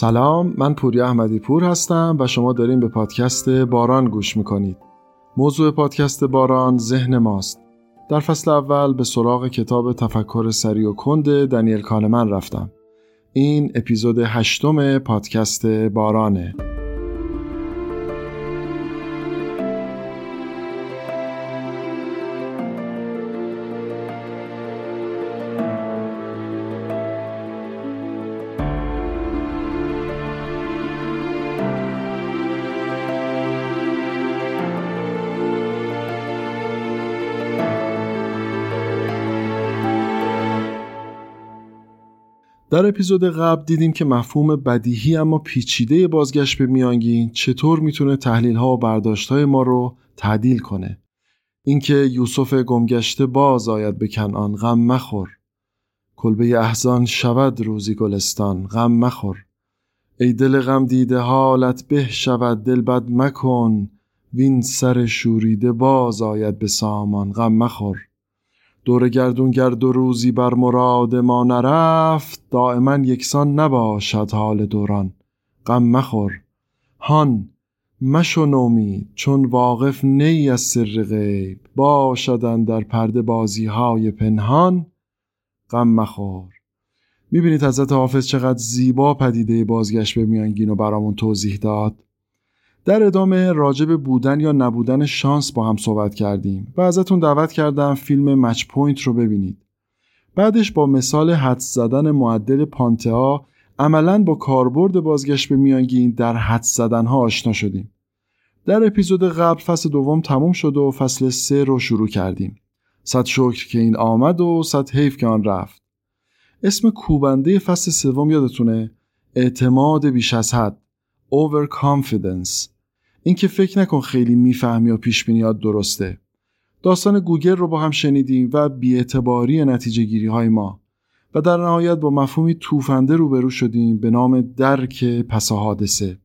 سلام من پوری احمدی پور هستم و شما داریم به پادکست باران گوش می‌کنید. موضوع پادکست باران ذهن ماست. در فصل اول به سراغ کتاب تفکر سری و کند دنیل کانمن رفتم. این اپیزود هشتم پادکست بارانه. در اپیزود قبل دیدیم که مفهوم بدیهی اما پیچیده بازگشت به میانگین چطور می‌تونه تحلیل ها و برداشت های ما رو تعدیل کنه. اینکه یوسف گمگشته باز آید به کنعان غم مخور. کلبه احزان شود روزی گلستان غم مخور. ای دل غم دیده حالت به شود دل بد مکن وین سر شوریده باز آید به سامان غم مخور. دور گردون گرد و روزی بر مراد ما نرفت دائما یکسان نباشد حال دوران. غم مخور. هان مشو نومید چون واقف نی از سر غیب. باشد اندر پرده بازی های پنهان. غم مخور. می‌بینید حضرت حافظ چقدر زیبا پدیده بازگشت به میانگین رو برامون توضیح داد. در ادامه راجع به بودن یا نبودن شانس با هم صحبت کردیم و ازتون دعوت کردم فیلم Match Point رو ببینید. بعدش با مثال حدس زدن معدل پانتها عملا با کاربرد بازگشت به میانگین در حدس زدن ها آشنا شدیم. در اپیزود قبل فصل دوم تموم شد و فصل سه رو شروع کردیم. صد شکر که این آمد و صد حیف که آن رفت. اسم کوبنده فصل سوم یادتونه؟ اعتماد بیش از حد. overconfidence اینکه فکر نکن خیلی می‌فهمی و پیش بینیات درسته. داستان گوگل رو با هم شنیدیم و بیاعتباری نتیجه گیری های ما. و در نهایت با مفهومی توفنده روبرو شدیم به نام درک پس حادثه.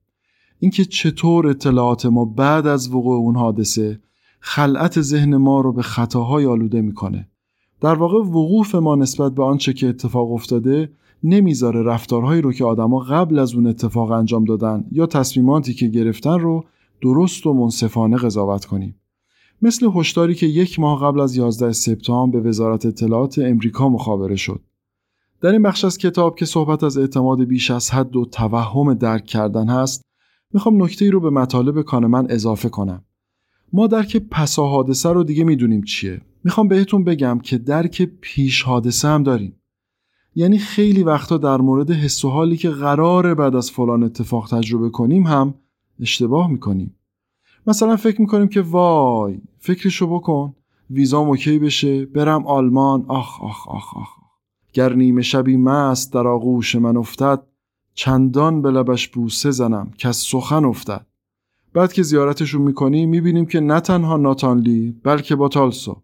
اینکه چطور اطلاعات ما بعد از وقوع اون حادثه خلعت ذهن ما رو به خطاهای آلوده می‌کنه. در واقع وقوف ما نسبت به آنچه که اتفاق افتاده نمی‌ذاره رفتارهایی رو که آدما قبل از اون اتفاق انجام دادن یا تصمیماتی که گرفتن رو درست و منصفانه قضاوت کنیم. مثل هشداری که یک ماه قبل از 11 سپتامبر به وزارت اطلاعات امریکا مخابره شد. در این بخش از کتاب که صحبت از اعتماد بیش از حد و توهم درک کردن هست می‌خوام نکته ای رو به مطالب کانمن اضافه کنم. ما درک پسا حادثه رو دیگه می‌دونیم چیه. می‌خوام بهتون بگم که درک پیش حادثه هم داریم. یعنی خیلی وقتا در مورد حس و حالی که قراره بعد از فلان اتفاق تجربه کنیم هم اشتباه می‌کنیم. مثلا فکر می‌کنیم که وای فکرشو بکن. ویزام اوکی بشه. برم آلمان. آخ آخ آخ آخ. گر نیمه شبی مست در آغوش من افتد چندان به لبش بوسه زنم که از سخن افتد. بعد که زیارتشون می‌کنیم می‌بینیم که نه تنها ناتانلی بلکه با تالسو.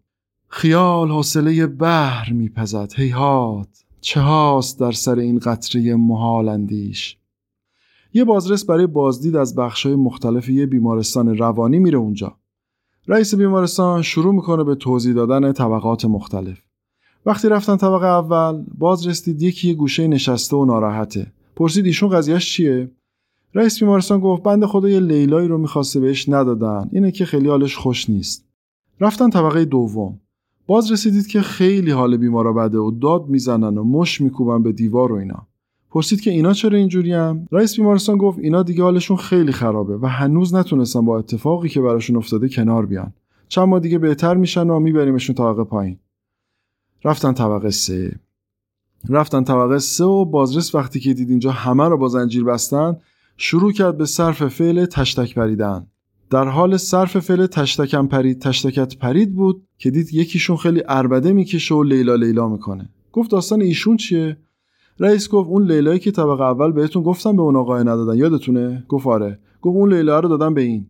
خیال حوصله بحر میپزد. هیهات چه هاست در سر این قطره محال اندیش؟ یه بازرس برای بازدید از بخشای مختلف یه بیمارستان روانی میره اونجا. رئیس بیمارستان شروع می‌کنه به توضیح دادن طبقات مختلف. وقتی رفتن طبقه اول بازرس دید یکی یه گوشه نشسته و ناراحته. پرسید ایشون قضیهش چیه؟ رئیس بیمارستان گفت بند خدا یه لیلایی رو می‌خواسته بهش ندادن. اینه که خیلی حالش خوش نیست. رفتن طبقه دوم. باز رسیدید که خیلی حال بیمارا بده و داد می‌زنن و مش میکوبن به دیوار و اینا. پرسید که اینا چرا اینجوری هم؟ رئیس بیمارستان گفت اینا دیگه حالشون خیلی خرابه و هنوز نتونستن با اتفاقی که براشون افتاده کنار بیان. چند ماه دیگه بهتر میشن و میبریمشون طبقه پایین. رفتن طبقه سه. رفتن طبقه سه و بازرس وقتی که دید اینجا همه رو با زنجیر بستن شروع کرد به صرف فعل تشتک پریدن. در حال صرف فعل تشتکم پرید تشتکت پرید بود که دید یکیشون خیلی اربده می‌کشه و لیلا لیلا می‌کنه. گفت داستان ایشون چیه؟ رئیس گفت اون لیلایی که طبقه اول بهتون گفتم به اون آقای ندادن. یادتونه؟ گفت آره. گفت اون لیلا رو دادم به این.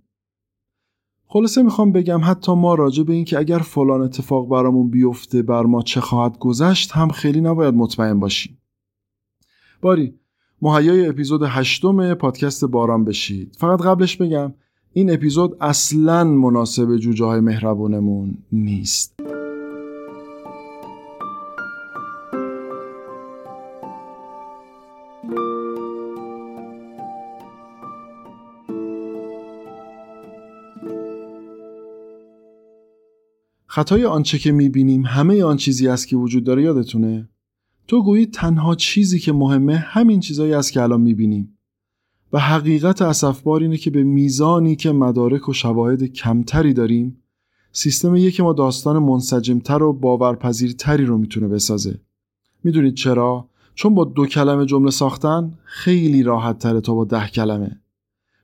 خلاصه می‌خوام بگم حتی ما راجع به این که اگر فلان اتفاق برامون بیفته بر ما چه خواهد گذشت هم خیلی نباید مطمئن باشیم. باری مهیای اپیزود هشتم پادکست باران بشید. فقط قبلش بگم این اپیزود اصلا مناسب جوجه های مهربونمون نیست. خطای آنچه که می‌بینیم همه آن چیزی است که وجود داره یادتونه؟ تو گویی تنها چیزی که مهمه همین چیزایی است که الان می‌بینیم. و حقیقت اصفبار اینه که به میزانی که مدارک و شواهد کمتری داریم سیستم یک ما داستان منسجمتر و باورپذیرتری رو می‌تونه بسازه. می‌دونید چرا؟ چون با دو کلمه جمله ساختن خیلی راحت تره تا با ده کلمه.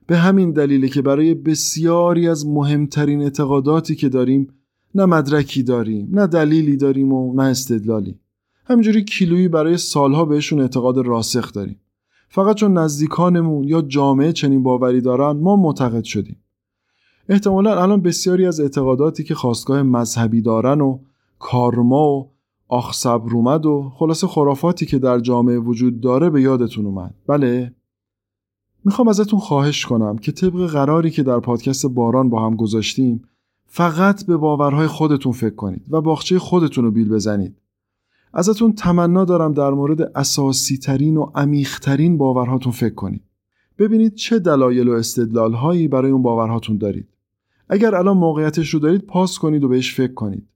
به همین دلیله که برای بسیاری از مهمترین اعتقاداتی که داریم نه مدرکی داریم نه دلیلی داریم و نه استدلالی. همینجوری کیلویی برای سالها بهشون اعتقاد راسخ داریم. فقط چون نزدیکانمون یا جامعه چنین باوری دارن ما معتقد شدیم. احتمالا الان بسیاری از اعتقاداتی که خواستگاه مذهبی دارن و کارما و آخ صبر اومد و خلاصه خرافاتی که در جامعه وجود داره به یادتون اومد. بله؟ می‌خوام ازتون خواهش کنم که طبق قراری که در پادکست باران با هم گذاشتیم فقط به باورهای خودتون فکر کنید و باغچه خودتون رو بیل بزنید. ازتون تمنا دارم در مورد اساسی ترین و عمیق ترین باورهاتون فکر کنید. ببینید چه دلایل و استدلال هایی برای اون باورهاتون دارید. اگر الان موقعیتش رو دارید پاس کنید و بهش فکر کنید.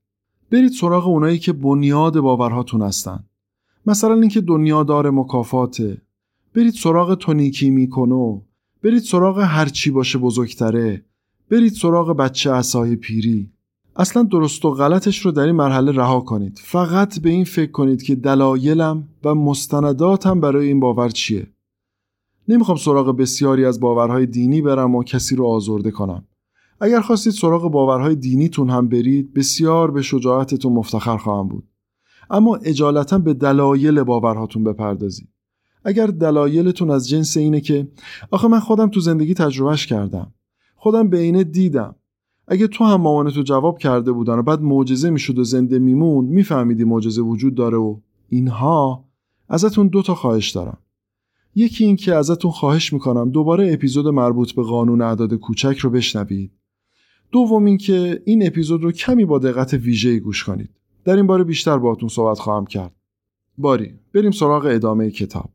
برید سراغ اونایی که بنیاد باورهاتون هستن. مثلا اینکه دنیا دار مکافاته. برید سراغ تونیکی میکنو برید سراغ هرچی باشه بزرگتره. برید سراغ بچه اصای پیری. اصلا درست و غلطش رو در این مرحله رها کنید. فقط به این فکر کنید که دلایلم و مستنداتم برای این باور چیه. نمی‌خوام سراغ بسیاری از باورهای دینی برم و کسی رو آزرده کنم. اگر خواستید سراغ باورهای دینیتون هم برید بسیار به شجاعتتون مفتخر خواهم بود. اما اجالتا به دلایل باورهاتون بپردازید. اگر دلایلتون از جنس اینه که آخه من خودم تو زندگی تجربهش کردم. خودم به اینه دیدم. اگه تو هم مامانتو جواب کرده بودن و بعد معجزه می‌شد و زنده میمون میفهمیدی معجزه وجود داره و اینها ازتون دو تا خواهش دارم. یکی این که ازتون خواهش می‌کنم دوباره اپیزود مربوط به قانون اعداد کوچک رو بشنوید. دوم اینکه این اپیزود رو کمی با دقت ویژه‌ای گوش کنید. در این باره بیشتر باهاتون صحبت خواهم کرد. باری بریم سراغ ادامه کتاب.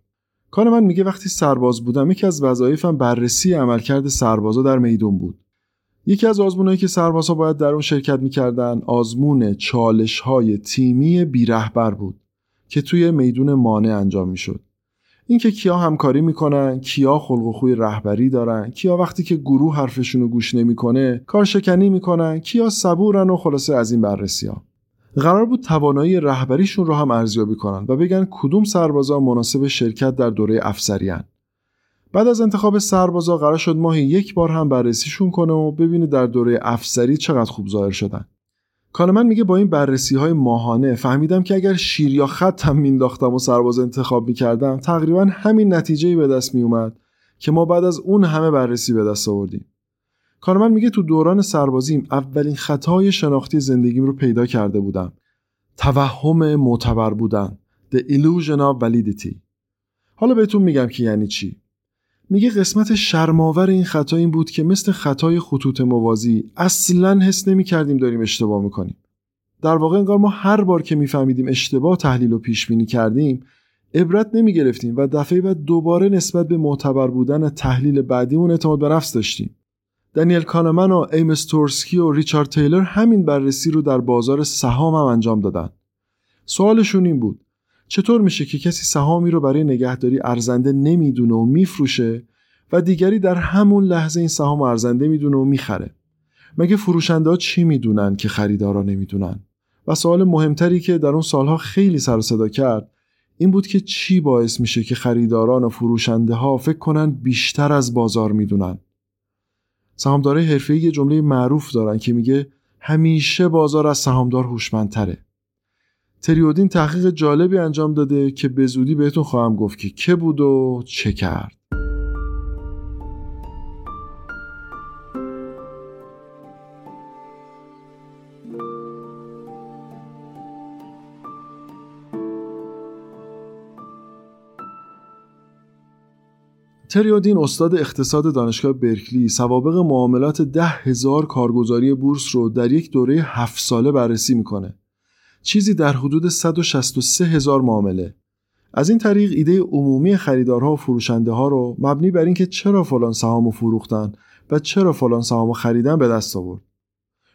کار من میگه وقتی سرباز بودم یکی از وظایفم بررسی عملکرد سربازا در میدون بود. یکی از آزمونهایی که سربازها باید در اون شرکت می‌کردن آزمون چالش های تیمی بیرهبر بود که توی میدون مانع انجام می‌شد. اینکه کیا همکاری می‌کنن کیا خلق و خوی رهبری دارن کیا وقتی که گروه حرفشون رو گوش نمی‌کنه کارشکنی می‌کنن کیا صبورن و خلاصه از این بررسی ها قرار بود توانایی رهبریشون رو هم ارزیابی کنن و بگن کدوم سربازا مناسب شرکت در دوره افسریان بعد از انتخاب سربازا قرار شد ماهی یک بار هم بررسیشون کنه و ببینه در دوره افسری چقدر خوب ظاهر شدن. کانمن میگه با این بررسی های ماهانه فهمیدم که اگر شیر یا خط هم مینداختم و سرباز انتخاب می‌کردم تقریبا همین نتیجه به دست میومد که ما بعد از اون همه بررسی به دست آوردیم. کانمن میگه تو دوران سربازیم اولین خطای شناختی زندگیم رو پیدا کرده بودم. توهم معتبر بودن. The Illusion of Validity. حالا بهتون میگم که یعنی چی؟ میگه قسمت شرماور این خطا این بود که مثل خطای خطوط موازی اصلا حس نمی کردیم داریم اشتباه می‌کنیم. در واقع انگار ما هر بار که میفهمیدیم اشتباه تحلیل و پیش بینی کردیم عبرت نمی گرفتیم و دفعه بعد دوباره نسبت به معتبر بودن تحلیل بعدیمون اعتماد به نفس داشتیم. دانیل کانمن و ایمس تورسکی و ریچارد تیلر همین بررسی رو در بازار سهام هم انجام دادن. سوالشون این بود. چطور میشه که کسی سهامی رو برای نگهداری ارزنده نمی‌دونه و میفروشه و دیگری در همون لحظه این سهام ارزنده می‌دونه و می‌خره؟ مگه فروشنده ها چی می‌دونن که خریدارا نمی‌دونن؟ و سوال مهمتری که در اون سالها خیلی سر صدا کرد این بود که چی باعث میشه که خریداران و فروشنده ها فکر کنن بیشتر از بازار می‌دونن؟ سهامدارای حرفه‌ای یه جمله معروف دارن که میگه همیشه بازار از سهامدار هوشمندتره. تریودین تحقیق جالبی انجام داده که به زودی بهتون خواهم گفت که که بود و چه کرد. تریودین استاد اقتصاد دانشگاه برکلی سوابق معاملات ده هزار کارگزاری بورس رو در یک دوره هفت ساله بررسی می‌کنه. چیزی در حدود 163 هزار معامله. از این طریق ایده عمومی خریدارها و فروشنده ها رو مبنی بر اینکه چرا فلان سهامو فروختن و چرا فلان سهامو خریدن به دست آورد.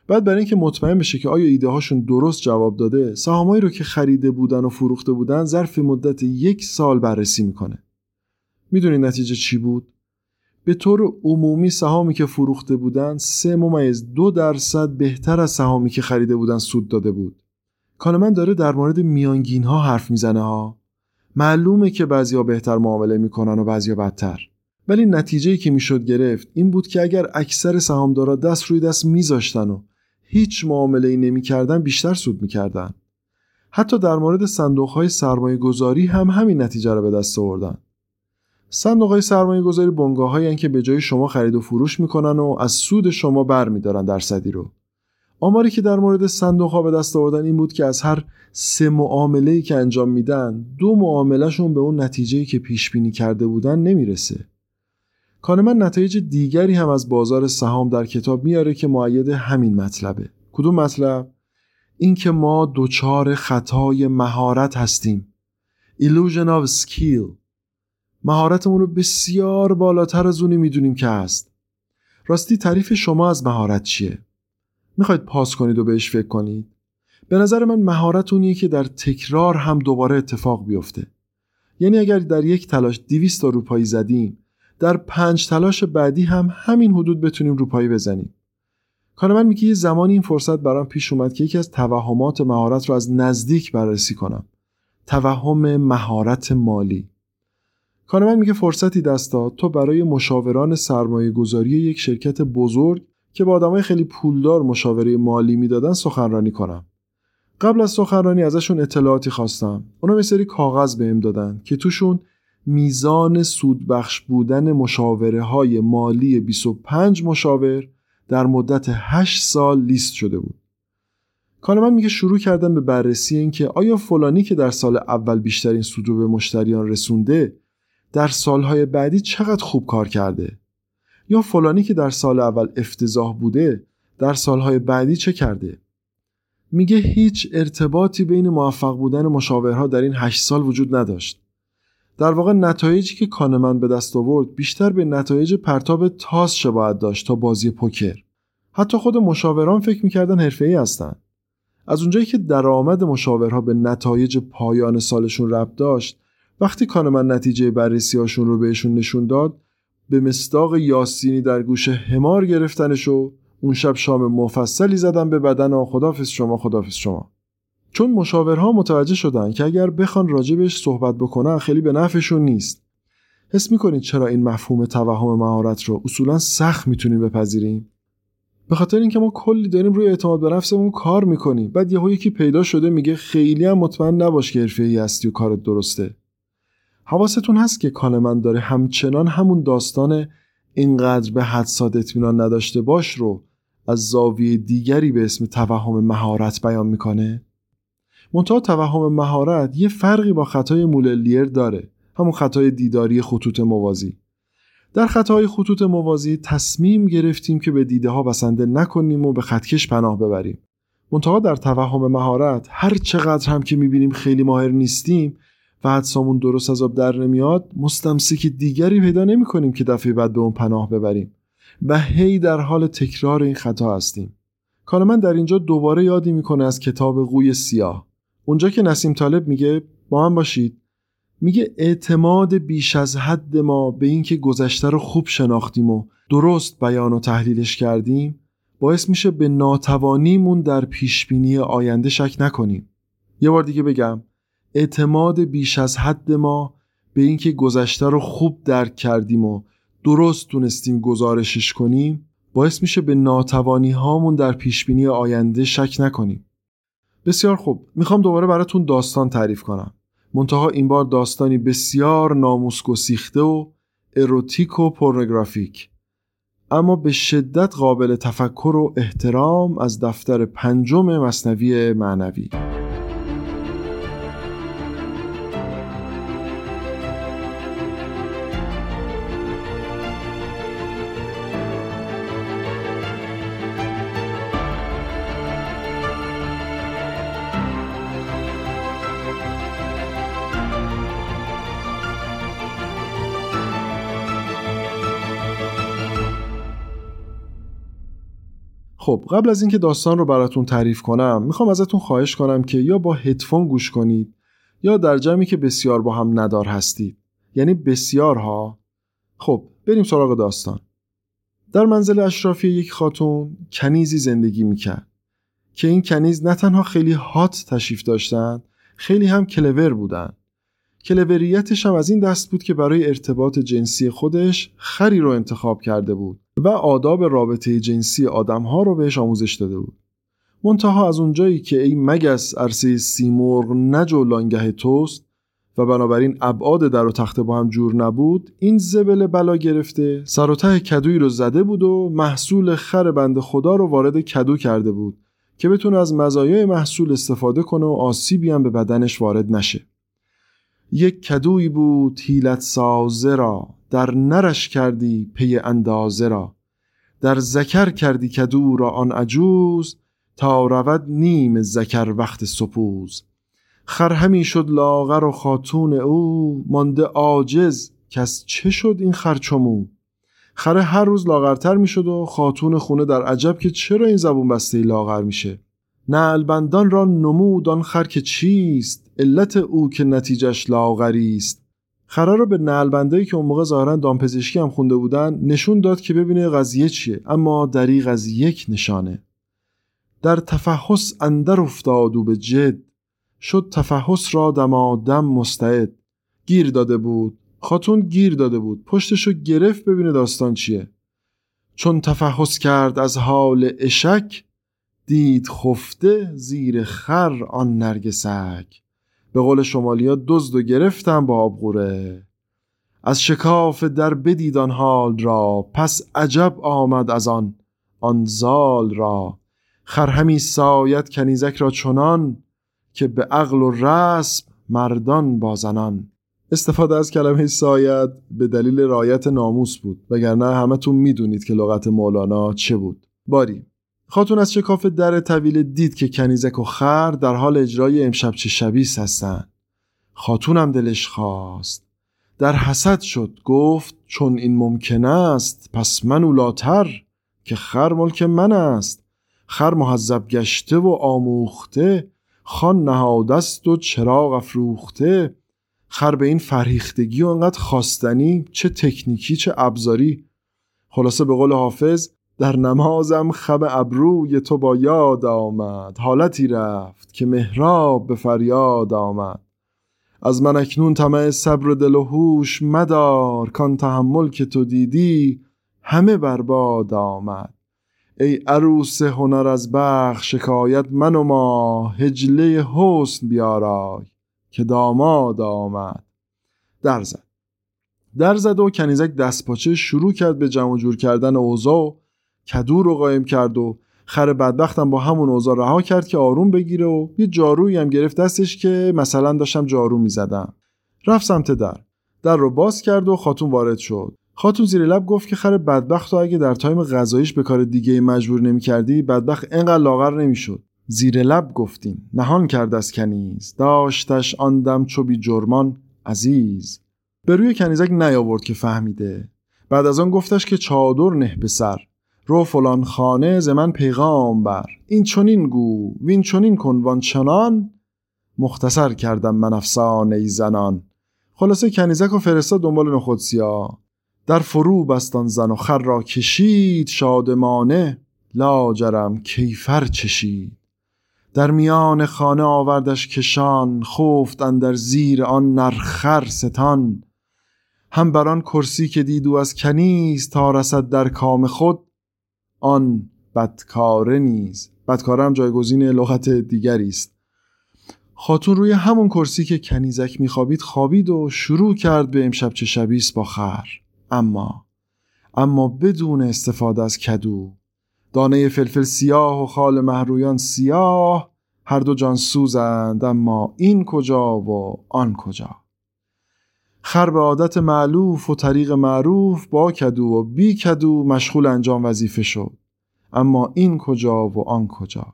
بعد برای اینکه مطمئن بشه که آیا ایده هاشون درست جواب داده سهامایی رو که خریده بودن و فروخته بودن ظرف مدت یک سال بررسی می‌کنه. می‌دونی نتیجه چی بود؟ به طور عمومی سهامی که فروخته بودن سه ممیز دو درصد بهتر از سهامی که خریده بودن سود داده بود. کانمن داره در مورد میانگین ها حرف می‌زنه ها. معلومه که بعضیا بهتر معامله می‌کنن و بعضیا بدتر. ولی نتیجه که می‌شد گرفت این بود که اگر اکثر سهامدارا دست روی دست میذاشتن و هیچ معامله ای نمی‌کردن بیشتر سود می‌کردن. حتی در مورد صندوق های سرمایه گذاری هم همین نتیجه را به دست آوردن. صندوق های سرمایه گذاری بنگاه که به جای شما خرید و فروش می‌کنن و از سود شما بر میدارن درصدی رو. آماری که در مورد صندوق ها به دست آوردن این بود که از هر سه معامله که انجام میدن دو معاملهشون به اون نتیجه که پیش بینی کرده بودن نمی‌رسه. کانمن نتایج دیگری هم از بازار سهام در کتاب میاره که معید همین مطلبه. کدوم مطلب؟ اینکه ما دچار خطای مهارت هستیم. Illusion of skill. مهارتمون رو بسیار بالاتر از اونی می‌دونیم که هست. راستی تعریف شما از مهارت چیه؟ می‌خواید پاس کنید و بهش فکر کنید؟ به نظر من مهارت اونیه که در تکرار هم دوباره اتفاق بیفته. یعنی اگر در یک تلاش 200 تا روپایی زدیم در پنج تلاش بعدی هم همین حدود بتونیم روپایی بزنیم. من میگه یه زمانی این فرصت برام پیش اومد که یکی از توهمات مهارت رو از نزدیک بررسی کنم. توهم مهارت مالی. من میگه فرصتی دست داد تو برای مشاوران سرمایه گذاری یک شرکت بزرگ که با آدمای خیلی پولدار مشاوره مالی می‌دادن سخنرانی کنم قبل از سخنرانی ازشون اطلاعاتی خواستم اونا یه سری کاغذ بهم دادن که توشون میزان سودبخش بودن مشاوره های مالی 25 مشاور در مدت 8 سال لیست شده بود. من میگه شروع کردم به بررسی اینکه آیا فلانی که در سال اول بیشترین سود رو به مشتریان رسونده در سالهای بعدی چقدر خوب کار کرده؟ یا فلانی که در سال اول افتضاح بوده در سالهای بعدی چه کرده؟ میگه هیچ ارتباطی بین موفق بودن مشاورها در این 8 سال وجود نداشت. در واقع نتایجی که کانمن به دست آورد بیشتر به نتایج پرتاب تاس شباهت داشت تا بازی پوکر. حتی خود مشاوران فکر می‌کردن حرفه‌ای هستند از اونجایی که درآمد مشاورها به نتایج پایان سالشون ربط داشت وقتی کانمن نتیجه بررسیاشون رو بهشون نشون داد به مستاق یاسینی در گوش همار گرفتنش و اون شب شام مفصلی زدن به بدن و خدافز شما خدافز شما. چون مشاورها متوجه شدن که اگر بخوان راجبش صحبت بکنن خیلی به نفعشون نیست. حس می‌کنید چرا این مفهوم توهم مهارت رو اصولا سخت می‌تونیم بپذیریم؟ به خاطر اینکه ما کلی داریم روی اعتماد به نفسمون کار می‌کنیم. بعد یهو یکی پیدا شده میگه خیلی هم مطمئن نباش که حرفه‌ای هستی و کارت درسته. حواستون هست که کانمن داره همچنان همون داستان اینقدر به حدسات اطمینان نداشته باش رو از زاویه دیگری به اسم توهم مهارت بیان می‌کنه؟ منتها توهم مهارت یه فرقی با خطای موللیر داره همون خطای دیداری خطوط موازی. در خطای خطوط موازی تصمیم گرفتیم که به دیده ها بسنده نکنیم و به خطکش پناه ببریم. منتها در توهم مهارت هر چقدر هم که می‌بینیم خیلی ماهر نیستیم و حدسامون درست از آب در نمیاد مستمسک دیگری پیدا نمی کنیم که دفعه بعد به اون پناه ببریم. و هی در حال تکرار این خطا هستیم. من در اینجا دوباره یادی می‌کنه از کتاب قوی سیاه. اونجا که نسیم طالب میگه با هم باشید. میگه اعتماد بیش از حد ما به اینکه گذشته رو خوب شناختیم و درست بیان و تحلیلش کردیم باعث میشه به ناتوانیمون در پیشبینی آینده شک نکنیم. یه بار دیگه بگم اعتماد بیش از حد ما به اینکه گذشته رو خوب درک کردیم و درست تونستیم گزارشش کنیم باعث میشه به ناتوانی هامون در پیشبینی آینده شک نکنیم. بسیار خوب. می‌خوام دوباره براتون داستان تعریف کنم. منتها این بار داستانی بسیار ناموسک و اروتیک و پورنوگرافیک. اما به شدت قابل تفکر و احترام از دفتر پنجم مصنوی معنوی. خب قبل از اینکه داستان رو براتون تعریف کنم می‌خوام ازتون خواهش کنم که یا با هدفون گوش کنید یا در جمعی که بسیار با هم ندار هستید. یعنی بسیار ها خب بریم سراغ داستان. در منزل اشرافی یک خاتون کنیزی زندگی می‌کرد. که این کنیز نه تنها خیلی هات تشریف داشتند خیلی هم کلور بودن کلوریتش هم از این دست بود که برای ارتباط جنسی خودش خری رو انتخاب کرده بود. و آداب رابطه جنسی آدمها رو بهش آموزش داده بود. منتها از اونجایی که ای مگس عرصه سیمرغ نجو لانگه توست و بنابراین ابعاد در و تخته با هم جور نبود این زبل بلا گرفته سر و ته کدویی رو زده بود و محصول خر بند خدا رو وارد کدو کرده بود که بتونه از مزایای محصول استفاده کنه و آسیبی هم به بدنش وارد نشه. یک کدوی بود هیلت سازه را. در نرش کردی پی اندازه را. در زکر کردی کدو را آن عجوز تا رود نیم زکر وقت سپوز. خر همی شد لاغر و خاتون او مانده عاجز کس چه شد این خرچمو خره هر روز لاغرتر می‌شد و خاتون خونه در عجب که چرا این زبون بسته لاغر میشه؟ نعلبندان را نمود آن خر که چیست؟ علت او که نتیجش لاغری است. خره رو به نعلبندایی که اون موقع ظاهرا دامپزشکی هم خونده بودن نشون داد که ببینه قضیه چیه اما دریغ از یک نشانه. در تفحص اندر افتاد و به جد. شد تفحص را دمادم مستعد. گیر داده بود. خاتون گیر داده بود. پشتشو گرفت ببینه داستان چیه. چون تفحص کرد از حال اشک دید خفته زیر خر آن نرگسک به قول شمالیا دزد و گرفتم با آبغوره. از شکاف در بدید آن حال را پس عجب آمد از آن آن زال را. خر همی ساید کنیزک را چنان که به عقل و رسم مردان با زنان. استفاده از کلمه ساید به دلیل رعایت ناموس بود وگرنه همتون می‌دونید که لغت مولانا چه بود. باری. خاتون از شکاف در طویله دید که کنیزک و خر در حال اجرای امشب چه شبیست هستن خاتونم دلش خواست. در حسد شد گفت چون این ممکن است پس من اولی‌تر که خر ملک من است. خر محذب گشته و آموخته خان نهادست و چراغ افروخته. خر به این فرهیختگی و انقدر خواستنی چه تکنیکی چه ابزاری. خلاصه به قول حافظ در نمازم خم ابروی تو با یاد آمد. حالتی رفت که محراب به فریاد آمد. از من اکنون طمع صبر و دل و هوش مدار کان تحمل که تو دیدی همه برباد آمد. ای عروس هنر از بخ شکایت من و ما هجله حسن بیارای که داماد آمد. در زد در زد و کنیزک دستپاچه شروع کرد به جمع جور کردن اوضاع. کدو رو قایم کرد و خر بدبختم با همون اوضاع رها کرد که آروم بگیره و یه جارویی هم گرفت دستش که مثلا داشتم جارو می‌زدم. رفت سمت در. در رو باز کرد و خاتون وارد شد. خاتون زیر لب گفت که خر بدبخت و اگه در time غذاییش به کار دیگه مجبور نمی‌کردی بدبخت انقدر لاغر نمی‌شد. زیر لب گفتیم. نهان کرد از کنیز. داشتش آن دم چو بی جرمان. عزیز. به روی کنیزک نیاورد که فهمیده. بعد از آن گفتش که چادر نه به سر. رو فلان خانه ز من پیغام بر. این چنین گو وین چنین کن وان چنان. مختصر کردم من افسانه ای زنان. خلاصه کنیزک و فرستاد دنبال نخودسیا در فرو بستان زن و خر را کشید شادمانه. لاجرم کیفر چشید. در میان خانه آوردش کشان خفت در زیر آن نرخر ستان. هم بر آن کرسی که دیدو از کنیز تا رسد در کام خود آن بدکاره نیز. بدکاره هم جایگزین لغت دیگری است. خاتون روی همون کرسی که کنیزک میخوابید خوابید و شروع کرد به امشب چه شبیس با خر. اما اما بدون استفاده از کدو. دانه فلفل سیاه و خال محرویان سیاه. هر دو جان سوزند اما این کجا و آن کجا. خر به عادت معلوف و طریق معروف با کدو و بی کدو مشغول انجام وظیفه شد. اما این کجا و آن کجا.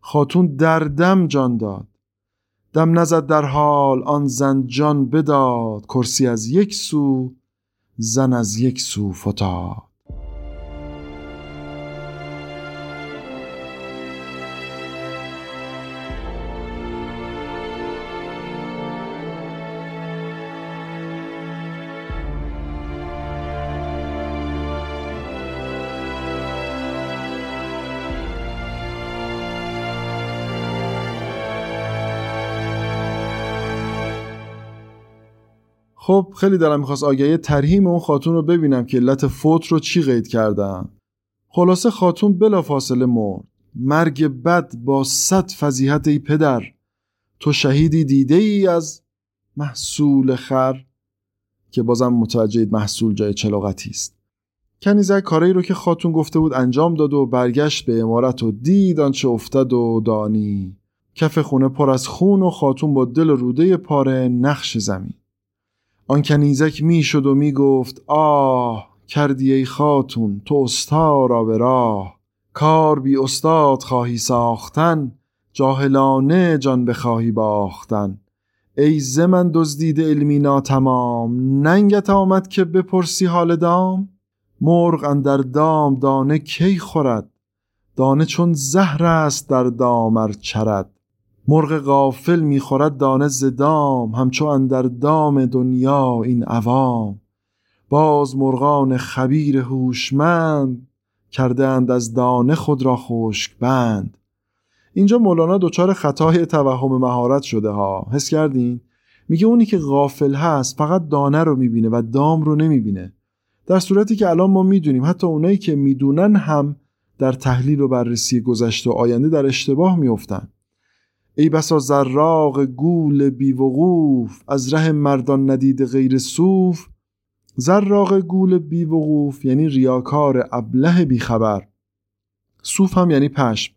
خاتون در دم جان داد. دم نزد در حال آن زن جان بداد. کرسی از یک سو زن از یک سو فتاد. خب خیلی دلم می‌خواست آگهی ترهیم اون خاتون رو ببینم که علت فوت رو چی قید کردم خلاصه خاتون بلا فاصله مرد. مرگ بد با صد فضیحت ای پدر. تو شهیدی دیده ای از محصول خر که بازم متوجه محصول جای چلاقتی است. کنیزک کاری رو که خاتون گفته بود انجام داد و برگشت به امارت و دید آنچه افتد و دانی. کف خونه پر از خون و خاتون با دل روده پاره نقش زمین. آن کنیزک می‌شد و می‌گفت آه کردی ای خاتون تو استارا به راه. کار بی استاد خواهی ساختن جاهلانه جان بخواهی باختن. ای ز من دزدیده علمی ناتمام ننگت آمد که بپرسی حال دام؟ مرغ اندر دام دانه کی خورد؟ دانه چون زهر است در دامر چرد. مرغ غافل می‌خورد دانه زدام همچو اندر دام دنیا این عوام. باز مرغان خبیر هوشمند کردند از دانه خود را خشک بند. اینجا مولانا دچار خطای توهم مهارت شده ها. حس کردین؟ میگه اونی که غافل هست فقط دانه رو می‌بینه و دام رو نمی‌بینه. در صورتی که الان ما می‌دونیم حتی اونایی که می‌دونن هم در تحلیل و بررسی گذشته و آینده در اشتباه میافتند ای بسا زراق گول بیوقوف از ره مردان ندید غیر صوف زراق گول بیوقوف یعنی ریاکار ابله بیخبر صوف هم یعنی پشم.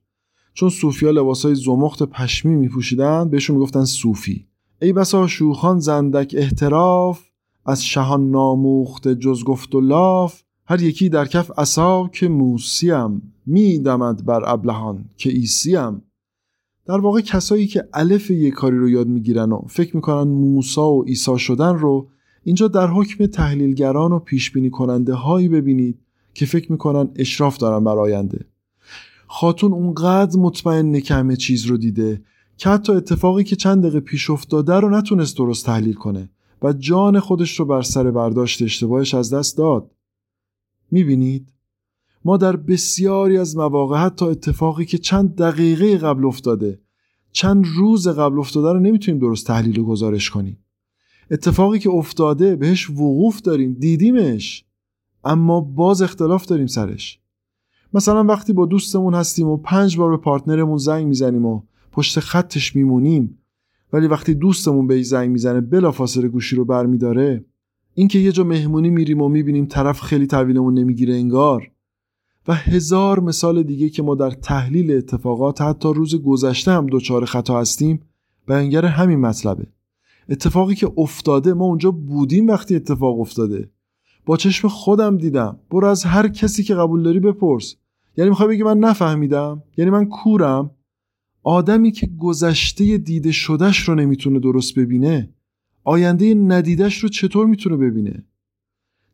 چون صوفیا لباسای زمخت پشمی میپوشیدن بهشون می‌گفتن صوفی. ای بسا شوخان زندک احتراف از شهان ناموخت جز گفت و لاف. هر یکی در کف عصا که موسیم. میدمد بر ابلهان که ایسیم در واقع کسایی که الف یک کاری رو یاد می‌گیرن و فکر می‌کنن موسا و عیسی شدن رو اینجا در حکم تحلیلگران و پیش بینی کننده هایی ببینید که فکر می‌کنن اشراف دارن بر آینده. خاتون اونقدر مطمئن همه چیز رو دیده که حتی اتفاقی که چند دقیقه پیش افتاده رو نتونست درست تحلیل کنه و جان خودش رو بر سر برداشت اشتباهش از دست داد. می‌بینید؟ ما در بسیاری از مواقع حتی اتفاقی که چند دقیقه قبل افتاده چند روز قبل افتاده رو نمی‌تونیم درست تحلیل و گزارش کنیم. اتفاقی که افتاده بهش وقوف داریم دیدیمش اما باز اختلاف داریم سرش. مثلا وقتی با دوستمون هستیم و پنج بار به پارتنرمون زنگ می‌زنیم و پشت خطش میمونیم ولی وقتی دوستمون به زنگ می‌زنه بلافاصله گوشی رو برمیداره اینکه یه جا مهمونی میریم و می‌بینیم طرف خیلی تحویلمون نمی‌گیره انگار و هزار مثال دیگه که ما در تحلیل اتفاقات حتی روز گذشته هم دچار خطا هستیم بیانگر همین مطلبه. اتفاقی که افتاده ما اونجا بودیم وقتی اتفاق افتاده. با چشم خودم دیدم. برو از هر کسی که قبول داری بپرس. یعنی می‌خوای بگی من نفهمیدم؟ یعنی من کورم؟ آدمی که گذشته دیده شدهش رو نمی‌تونه درست ببینه آینده ندیدش رو چطور می‌تونه ببینه؟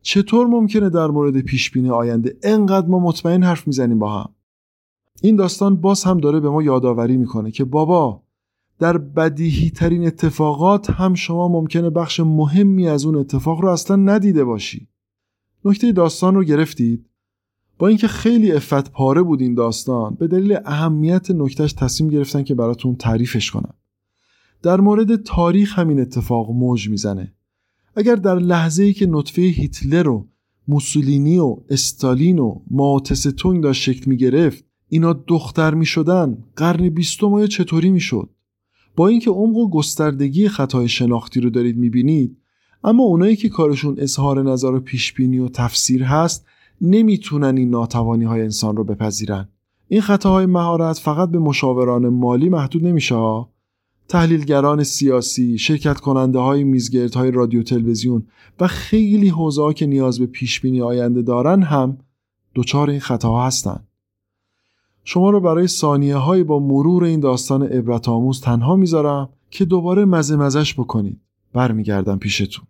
چطور ممکنه در مورد پیش بینی آینده انقدر ما مطمئن حرف می‌زنیم با هم؟ این داستان باز هم داره به ما یادآوری می‌کنه که بابا در بدیهی ترین اتفاقات هم شما ممکنه بخش مهمی از اون اتفاق رو اصلا ندیده باشی. نکته داستان رو گرفتید؟ با اینکه خیلی افت پاره بود این داستان به دلیل اهمیت نکتهش تصمیم گرفتن که براتون تعریفش کنم. در مورد تاریخ همین اتفاق موج می‌زنه. اگر در لحظه ای که نطفه هیتلر و موسولینی و استالین و ماوتستونگ داشت شکل می گرفت اینا دختر می شدن قرن بیستم چطوری می شد با اینکه عمق و گستردگی خطای شناختی رو دارید می بینید اما اونایی که کارشون اظهار نظر و پیش بینی و تفسیر هست نمی‌تونن این ناتوانی های انسان رو بپذیرن. این خطاهای مهارت فقط به مشاوران مالی محدود نمیشه تحلیلگران سیاسی، شرکت کننده های میزگرد های رادیو تلویزیون و خیلی حوزه که نیاز به پیش بینی آینده دارن هم دچار این خطاها هستند. شما رو برای ثانیه های با مرور این داستان عبرت آموز تنها می‌ذارم که دوباره مزه مزش بکنید. برمیگردم پیشتون.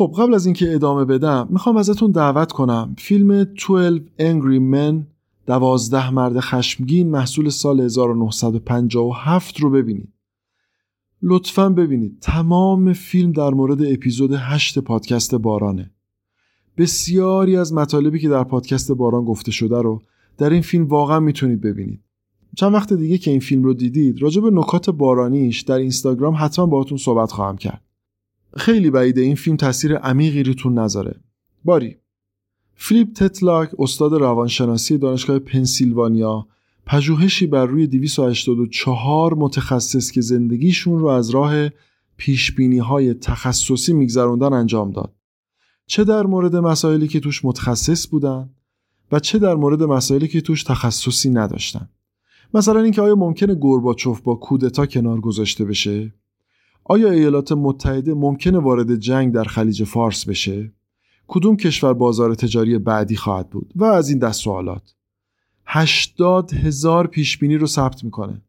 خب قبل از اینکه ادامه بدم می‌خوام ازتون دعوت کنم. فیلم 12 Angry Men دوازده مرد خشمگین محصول سال 1957 رو ببینید. لطفا ببینید. تمام فیلم در مورد اپیزود 8 پادکست بارانه. بسیاری از مطالبی که در پادکست باران گفته شده رو در این فیلم واقعا می‌تونید ببینید. چند وقت دیگه که این فیلم رو دیدید راجع به نکات بارانیش در اینستاگرام حتما باهاتون صحبت خواهم کرد. خیلی بعیده این فیلم تاثیر عمیقی روتون نذاره باری فلیپ تتلاک استاد روانشناسی دانشگاه پنسیلوانیا پژوهشی بر روی 284 متخصص که زندگیشون رو از راه پیشبینی های تخصصی میگذروندن انجام داد. چه در مورد مسائلی که توش متخصص بودن و چه در مورد مسائلی که توش تخصصی نداشتن. مثلا اینکه آیا ممکنه گورباچوف با کودتا کنار گذاشته بشه؟ آیا ایالات متحده ممکنه وارد جنگ در خلیج فارس بشه؟ کدوم کشور بازار تجاری بعدی خواهد بود؟ و از این دست سوالات. 80 هزار پیشبینی رو ثبت می‌کنه.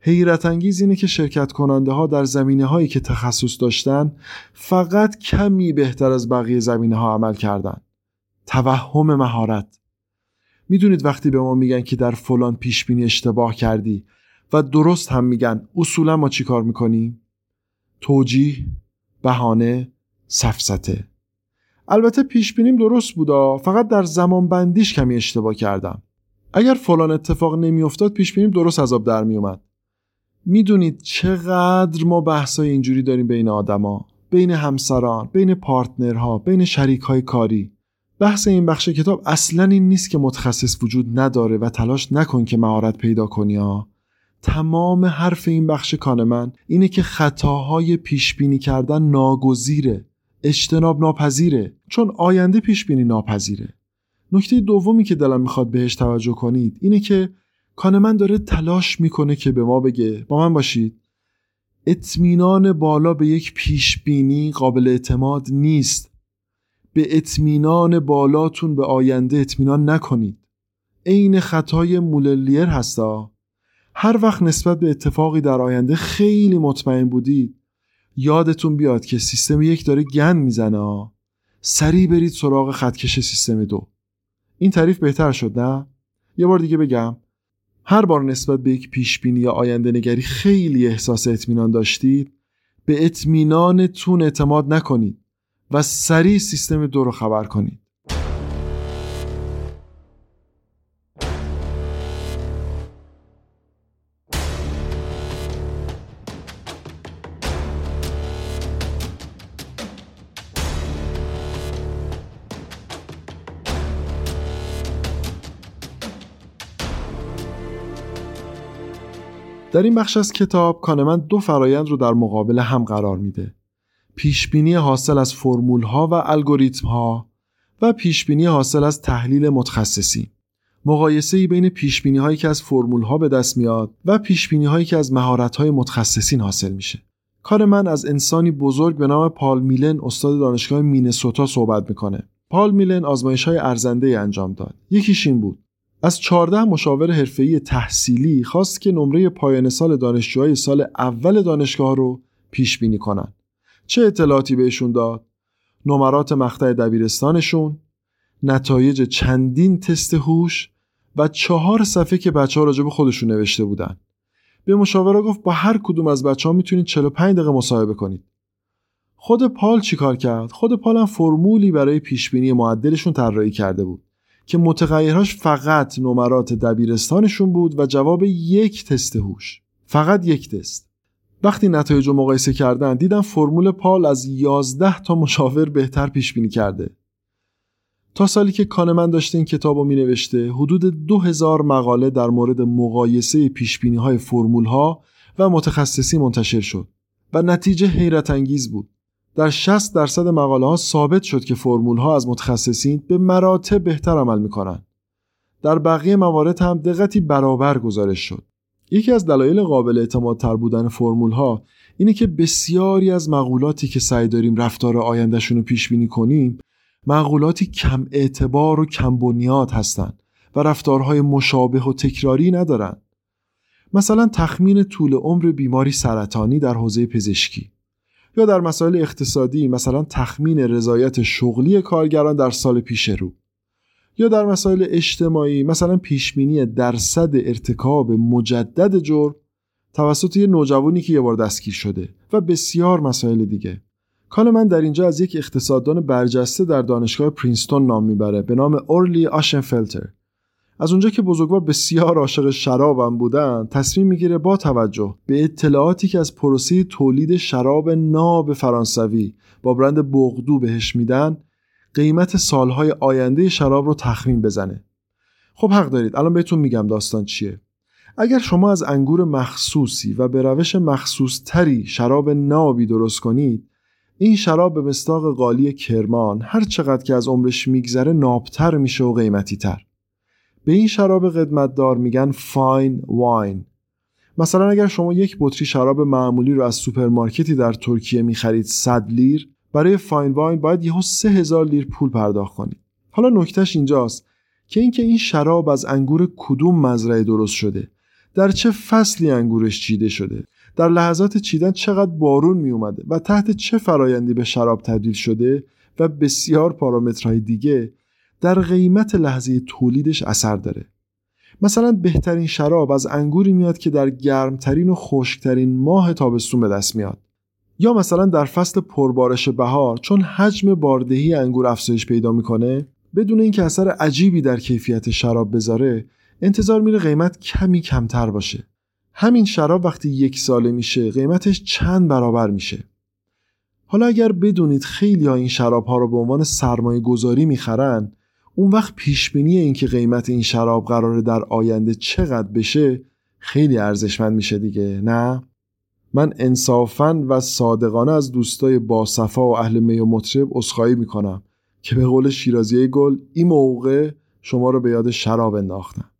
حیرت انگیز اینه که شرکت کننده ها در زمینه هایی که تخصص داشتن فقط کمی بهتر از بقیه زمینه ها عمل کردن. توهم مهارت. می‌دونید وقتی به ما میگن که در فلان پیشبینی اشتباه کردی و درست هم میگن اصولا ما چی کار می‌کنیم؟ توجیه، بهانه، سفسته البته پیش بینیم درست بودا فقط در زمان بندیش کمی اشتباه کردم. اگر فلان اتفاق نمیافتاد پیش بینیم درست عذاب در میومد می‌دونید چقدر ما بحثای اینجوری داریم بین آدما بین همسران بین پارتنرها بین شریک های کاری. بحث این بخش کتاب اصلا این نیست که متخصص وجود نداره و تلاش نکن که مهارت پیدا کنی ها تمام حرف این بخش کانمن اینه که خطاهای پیش بینی کردن ناگزیره. اجتناب ناپذیره. چون آینده پیش بینی ناپذیره. نکته دومی که دلم می‌خواد بهش توجه کنید اینه که کانمن داره تلاش می‌کنه که به ما بگه. با من باشید. اطمینان بالا به یک پیش بینی قابل اعتماد نیست. به اطمینان بالاتون به آینده اطمینان نکنید. عین خطای موللیر هستا. هر وقت نسبت به اتفاقی در آینده خیلی مطمئن بودید یادتون بیاد که سیستم یک داره گن می‌زنه سریع برید سراغ خطکش سیستم دو. این تعریف بهتر شد نه؟ یه بار دیگه بگم. هر بار نسبت به یک پیش بینی یا آینده نگری خیلی احساس اطمینان داشتید به اطمینانتون اعتماد نکنید و سریع سیستم دو رو خبر کنید. در این بخش از کتاب کانمن دو فرایند رو در مقابل هم قرار میده. پیشبینی حاصل از فرمول ها و الگوریتم ها و پیشبینی حاصل از تحلیل متخصصی. مقایسه ای بین پیشبینی هایی که از فرمول ها به دست میاد و پیشبینی هایی که از مهارت های متخصصین حاصل میشه. کار من از انسانی بزرگ به نام پال میلن استاد دانشگاه مینسوتا صحبت می‌کنه. پال میلن آزمایش های ارزنده انجام داد. یکیش این بود از 14 مشاور حرفه‌ای تحصیلی خواست که نمره پایان سال دانشجوهای سال اول دانشگاه رو پیش بینی کنن. چه اطلاعاتی بهشون داد؟ نمرات مقطع دبیرستانشون، نتایج چندین تست هوش و چهار صفحه که بچه ها راجب خودشون نوشته بودن. به مشاوره گفت با هر کدوم از بچه ها می‌تونید 45 دقیقه مصاحبه کنید. خود پال چیکار کرد؟ خود پال هم فرمولی برای پیشبینی معدلشون طراحی کرده بود. که متغیرهاش فقط نمرات دبیرستانشون بود و جواب یک تست هوش. فقط یک تست. وقتی نتایج رو مقایسه کردن دیدن فرمول پال از 11 تا مشاور بهتر پیش بینی کرده. تا سالی که کانمن داشته این کتاب رو می نوشته حدود 2000 مقاله در مورد مقایسه پیش بینی های فرمول ها و متخصصی منتشر شد و نتیجه حیرت انگیز بود. در 60 درصد مقاله ها ثابت شد که فرمول ها از متخصصین به مراتب بهتر عمل می‌کنن. در بقیه موارد هم دقتی برابر گزارش شد. یکی از دلایل قابل اعتماد تر بودن فرمول ها اینه که بسیاری از مقولاتی که سعی داریم رفتار آیندهشون رو پیش بینی کنیم مقولاتی کم اعتبار و کم بنیاد هستند و رفتارهای مشابه و تکراری ندارند. مثلا تخمین طول عمر بیماری سرطانی در حوزه پزشکی یا در مسائل اقتصادی مثلا تخمین رضایت شغلی کارگران در سال پیش رو. یا در مسائل اجتماعی مثلا پیشبینی درصد ارتکاب مجدد جرم توسط یه نوجوانی که یه بار دستگیر شده و بسیار مسائل دیگه. کال من در اینجا از یک اقتصاددان برجسته در دانشگاه پرینستون نام می‌بره به نام اورلی آشنفلتر از اونجا که بزرگوار بسیار عاشق شرابم بودن تصمیم می‌گیره با توجه به اطلاعاتی که از پروسه تولید شراب ناب فرانسوی با برند بوردو بهش میدن قیمت سالهای آینده شراب رو تخمین بزنه. خب حق دارید الان بهتون میگم داستان چیه. اگر شما از انگور مخصوصی و به روش مخصوص تری شراب نابی درست کنید این شراب به مصداق قالی کرمان هر چقدر که از عمرش میگذره نابتر میشه و قیمتی تر به این شراب قدمتدار میگن fine wine. مثلا اگر شما یک بطری شراب معمولی رو از سوپرمارکتی در ترکیه می‌خرید 100 لیر برای fine wine باید یهو 3000 لیر پول پرداخت کنید. حالا نکتهش اینجاست که اینکه این شراب از انگور کدوم مزرعه درست شده؟ در چه فصلی انگورش چیده شده؟ در لحظات چیدن چقدر بارون می اومده و تحت چه فرایندی به شراب تبدیل شده؟ و بسیار پارامترهای دیگه در قیمت لحظه تولیدش اثر داره. مثلا بهترین شراب از انگوری میاد که در گرمترین و خشکترین ماه تابستون به دست میاد. یا مثلا در فصل پربارش بهار چون حجم باردهی انگور افزایش پیدا می‌کنه بدون اینکه اثر عجیبی در کیفیت شراب بذاره انتظار میره قیمت کمی کمتر باشه. همین شراب وقتی یک ساله میشه قیمتش چند برابر میشه. حالا اگر بدونید خیلی ها این شراب ها رو به عنوان سرمایه گذاری می‌خرن اون وقت پیشبینی اینکه قیمت این شراب قراره در آینده چقدر بشه خیلی ارزشمند میشه دیگه نه؟ من انصافا و صادقانه از دوستای باصفا و اهل می و مطرب اسخایی می‌کنم که به قول شیرازی گل این موقع شما رو به یاد شراب انداختم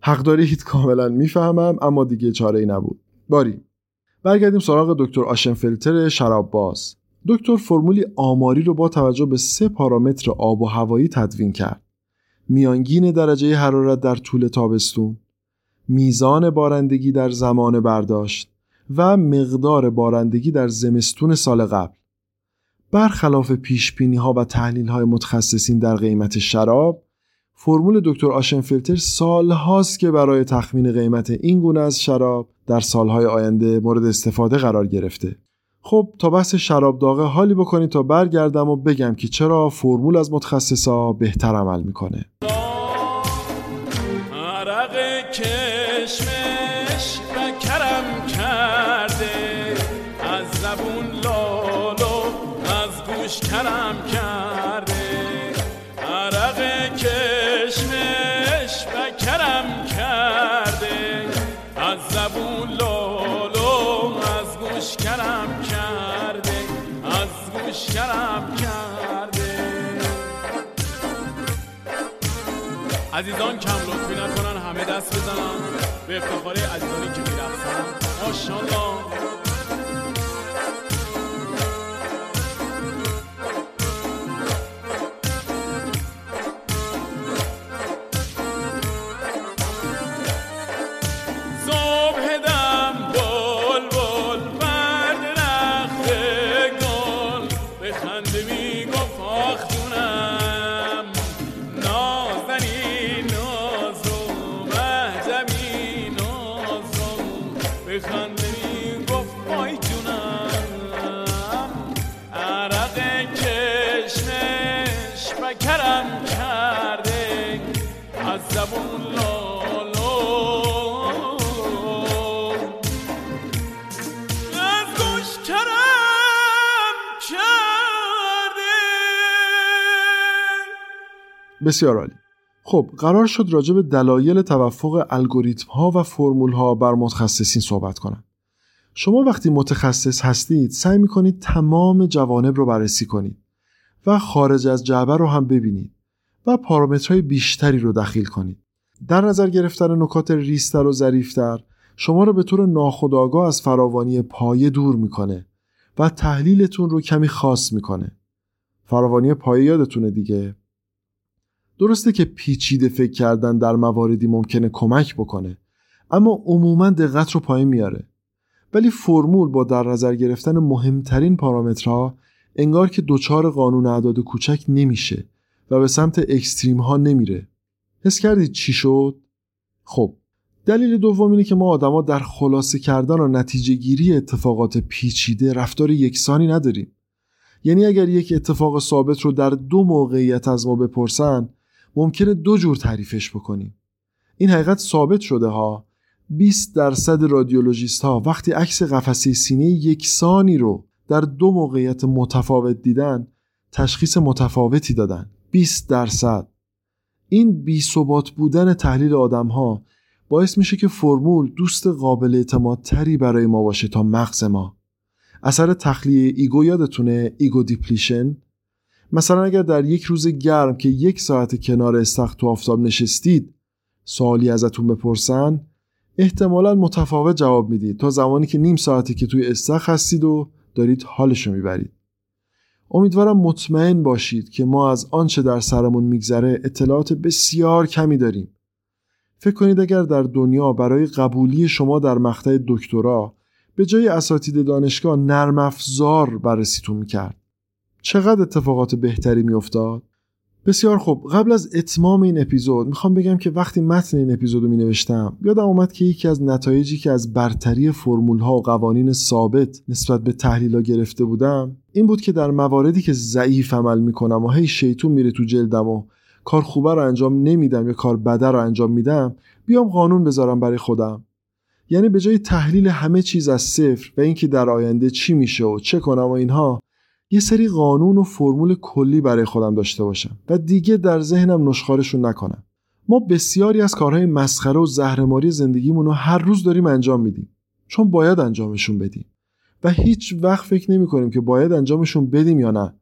حق دارید کاملا می‌فهمم اما دیگه چاره ای نبود. باری برگردیم سراغ دکتر آشنفلتر شراب باز. دکتر فرمولی آماری رو با توجه به سه پارامتر آب و هوایی تدوین کرد. میانگین درجه حرارت در طول تابستون میزان بارندگی در زمان برداشت و مقدار بارندگی در زمستون سال قبل. برخلاف پیش ها و تحلیل های متخصصین در قیمت شراب فرمول دکتر آشنفلتر سال هاست که برای تخمین قیمت این گونه از شراب در سالهای آینده مورد استفاده قرار گرفته. خب تا بحث شراب داغه حالی بکنید تا برگردم و بگم که چرا فرمول از متخصصا بهتر عمل می‌کنه. عزیزان کم لطفی نکنن همه دست بزنن. به افتخار عزیزانی که می‌رفتن. ماشاءالله. بسیار عالی. خب قرار شد راجع به دلایل توفق الگوریتم ها و فرمول ها بر متخصصین صحبت کنم. شما وقتی متخصص هستید سعی می‌کنید تمام جوانب رو بررسی کنید و خارج از جعبه رو هم ببینید و پارامترهای بیشتری رو دخیل کنید. در نظر گرفتن نکات ریستر و ظریفتر شما رو به طور ناخودآگاه از فراوانی پایه دور می‌کنه و تحلیلتون رو کمی خاص می‌کنه. فراوانی پایه یادتونه دیگه؟ درسته که پیچیده فکر کردن در مواردی ممکنه کمک بکنه اما عموما دقت رو پایین میاره. ولی فرمول با در نظر گرفتن مهمترین پارامترها انگار که دوچار قانون اعداد کوچک نمیشه و به سمت اکستریم ها نمیره. حس کردید چی شد؟ خب دلیل دوم اینه که ما آدما در خلاصه کردن و نتیجه گیری اتفاقات پیچیده رفتار یکسانی نداریم. یعنی اگر یک اتفاق ثابت رو در دو موقعیت از ما بپرسن ممکنه دو جور تعریفش بکنیم. این حقیقت ثابت شده ها. 20 درصد رادیولوژیست ها وقتی عکس قفسه سینه یکسانی رو در دو موقعیت متفاوت دیدن تشخیص متفاوتی دادن. 20 درصد. این بی ثبات بودن تحلیل آدم ها باعث میشه که فرمول دوست قابل اعتماد تری برای ما باشه تا مغز ما. اثر تخلیه ego یادتونه؟ ego depletion. مثلا اگر در یک روز گرم که یک ساعت کنار استخر تو آفتاب نشستید سوالی ازتون بپرسن احتمالا متفاوت جواب می‌دید. تا زمانی که نیم ساعتی که توی استخر هستید و دارید حالشو می‌برید. امیدوارم مطمئن باشید که ما از آنچه در سرمون میگذره اطلاعات بسیار کمی داریم. فکر کنید اگر در دنیا برای قبولی شما در مقطع دکترا به جای اساتید دانشگاه نرم افزار بررسیتون می‌کرد. چقدر اتفاقات بهتری میافتاد؟ بسیار خوب. قبل از اتمام این اپیزود می‌خوام بگم که وقتی متن این اپیزود رو می نوشتم یادم اومد که یکی از نتایجی که از برتری فرمول ها و قوانین ثابت نسبت به تحلیل ها گرفته بودم این بود که در مواردی که ضعیف عمل می‌کنم و هی شیطون میره تو جلدم و کار خوبه رو انجام نمیدم یا کار بده رو انجام میدم بیام قانون بذارم برای خودم. یعنی به جای تحلیل همه چیز از صفر و اینکه در آینده چی میشه و چه کنم و اینها یه سری قانون و فرمول کلی برای خودم داشته باشم و دیگه در ذهنم نشخارشون نکنم. ما بسیاری از کارهای مسخره و زهرماری زندگیمون رو هر روز داریم انجام میدیم. چون باید انجامشون بدیم. و هیچ وقت فکر نمی کنیم که باید انجامشون بدیم یا نه.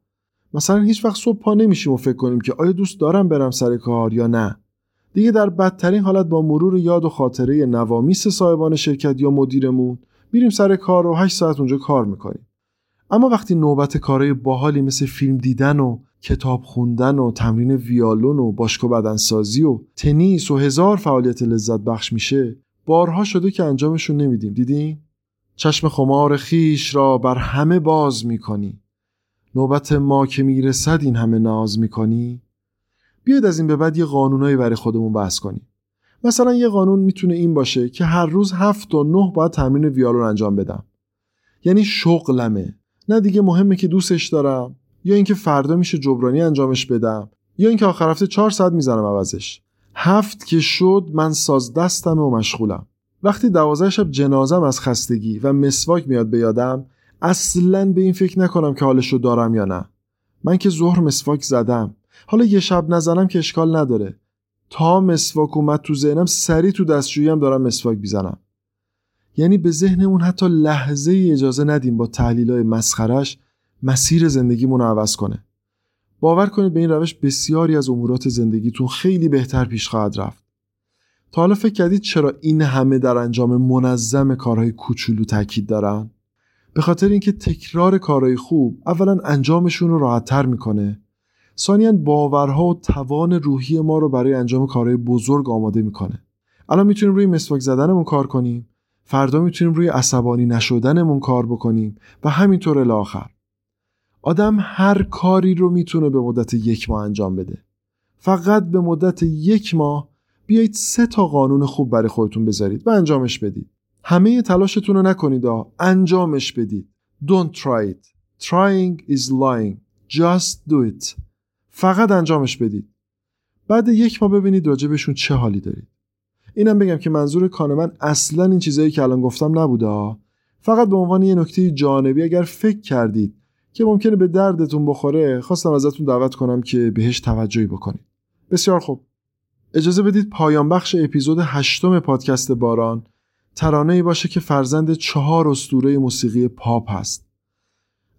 مثلا هیچ وقت صبح پا نمیشیم و فکر کنیم که آیا دوست دارم برم سر کار یا نه. دیگه در بدترین حالت با مرور یاد و خاطره نوامیس صاحبان شرکت یا مدیرمون میریم سر کار و 8 ساعت اونجا کار می‌کنیم. اما وقتی نوبت کارهای باحالی مثل فیلم دیدن و کتاب خوندن و تمرین ویالون و باشگاه بدنسازی و تنیس و هزار فعالیت لذت بخش میشه بارها شده که انجامشون نمیدیم. دیدین؟ چشم خمار خیش را بر همه باز می‌کنی. نوبت ما که می‌رسد این همه ناز می‌کنی. بیاید از این به بعد یه قانونایی برای خودمون بحث کنیم. مثلا یه قانون می‌تونه این باشه که هر روز هفت و نه باید تمرین ویالون انجام بدم. یعنی شغلمه. نه دیگه مهمه که دوستش دارم یا اینکه فردا میشه جبرانی انجامش بدم یا اینکه آخر هفته چهار ساعت می‌زنم عوضش. هفت که شد من ساز دستم و مشغولم. وقتی دوازده شب جنازم از خستگی و مسواک میاد به یادم اصلا به این فکر نکنم که حالش رو دارم یا نه. من که ظهر مسواک زدم. حالا یه شب نزنم که اشکال نداره. تا مسواک اومد تو ذهنم سری تو دستشویی دارم مسواک بیزنم یعنی به ذهنمون حتی لحظه ای اجازه ندیم با تحلیل های مسخرش مسیر زندگیمون رو عوض کنه. باور کنید به این روش بسیاری از امورات زندگیتون خیلی بهتر پیش خواهد رفت. تا حالا فکر کردید چرا این همه در انجام منظم کارهای کوچولو تاکید دارن؟ به خاطر اینکه تکرار کارهای خوب اولا انجامشون رو راحتتر می‌کنه. ثانیا باورها و توان روحی ما رو برای انجام کارهای بزرگ آماده می‌کنه. الان می‌تونیم روی مسواک زدنمون کار کنیم. فردا می‌تونیم روی عصبانی نشدنمون کار بکنیم و همینطور الاخر آدم هر کاری رو می‌تونه به مدت یک ماه انجام بده. فقط به مدت یک ماه بیایید سه تا قانون خوب برای خودتون بذارید و انجامش بدید. همه تلاشتون رو نکنید. انجامش بدید. Don't try it. Trying is lying. Just do it. فقط انجامش بدید. بعد یک ماه ببینید راجبشون چه حالی دارید. اینم بگم که منظور کانمن اصلا این چیزایی که الان گفتم نبوده فقط به عنوان یه نکته جانبی اگر فکر کردید که ممکنه به دردتون بخوره خواستم ازتون دعوت کنم که بهش توجهی بکنید. بسیار خوب. اجازه بدید پایان بخش اپیزود هشتم پادکست باران ترانه ای باشه که فرزند چهار اسطوره موسیقی پاپ هست.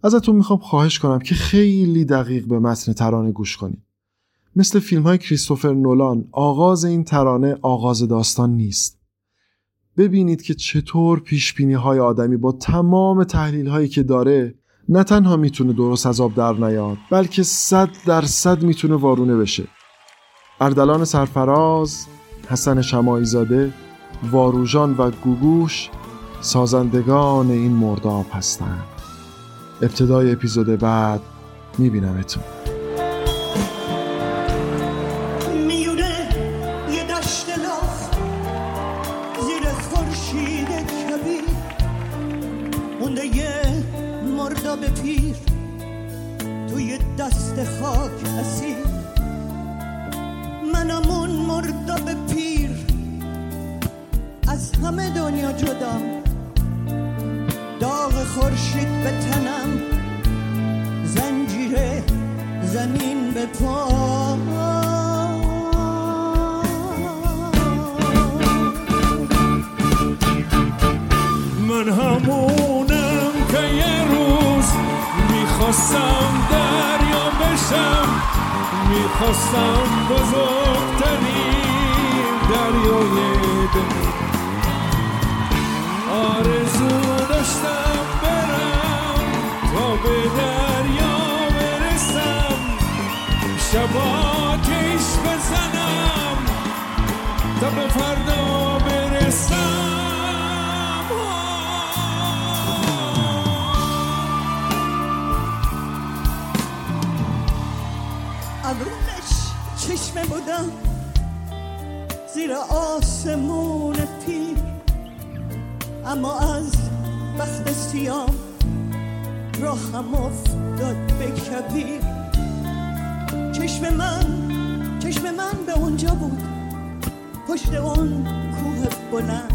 ازتون می‌خوام خواهش کنم که خیلی دقیق به متن ترانه گوش کنید. مثل فیلم های کریستوفر نولان آغاز این ترانه آغاز داستان نیست. ببینید که چطور پیش های آدمی با تمام تحلیل هایی که داره نه تنها می‌تونه درست از آب در نیاد بلکه صد درصد می‌تونه وارونه بشه. اردلان سرفراز حسن شمایی زاده واروژان و گوگوش سازندگان این مرداب هستند. ابتدای اپیزود بعد میبینمتون. ابرومش چشمه بودم زیر آسمون پیر اما از بخت سیام راهم افتاد به کبیر. چشم من چشم من به اونجا بود پشت اون کوه بلند.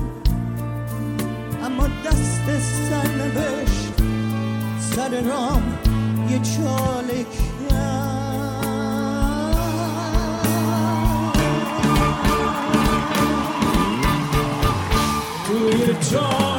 اما دست سرنوشت سر رام یه چاله you to talk.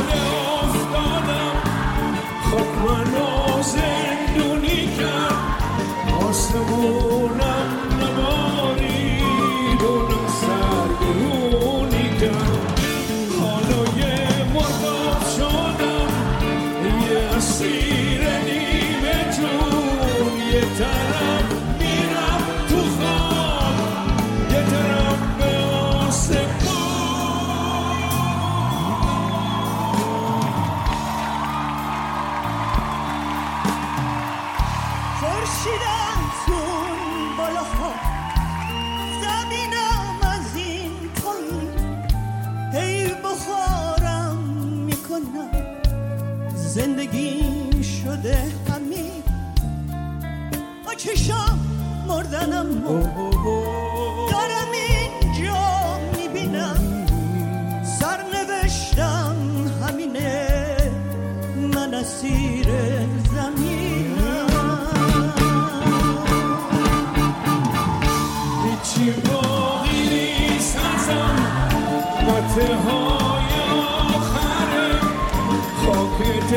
شده همین با چشام مردنم دارم اینجا می‌بینم. سرنوشتم همینه. من اسیر زمینم. هیچی خاک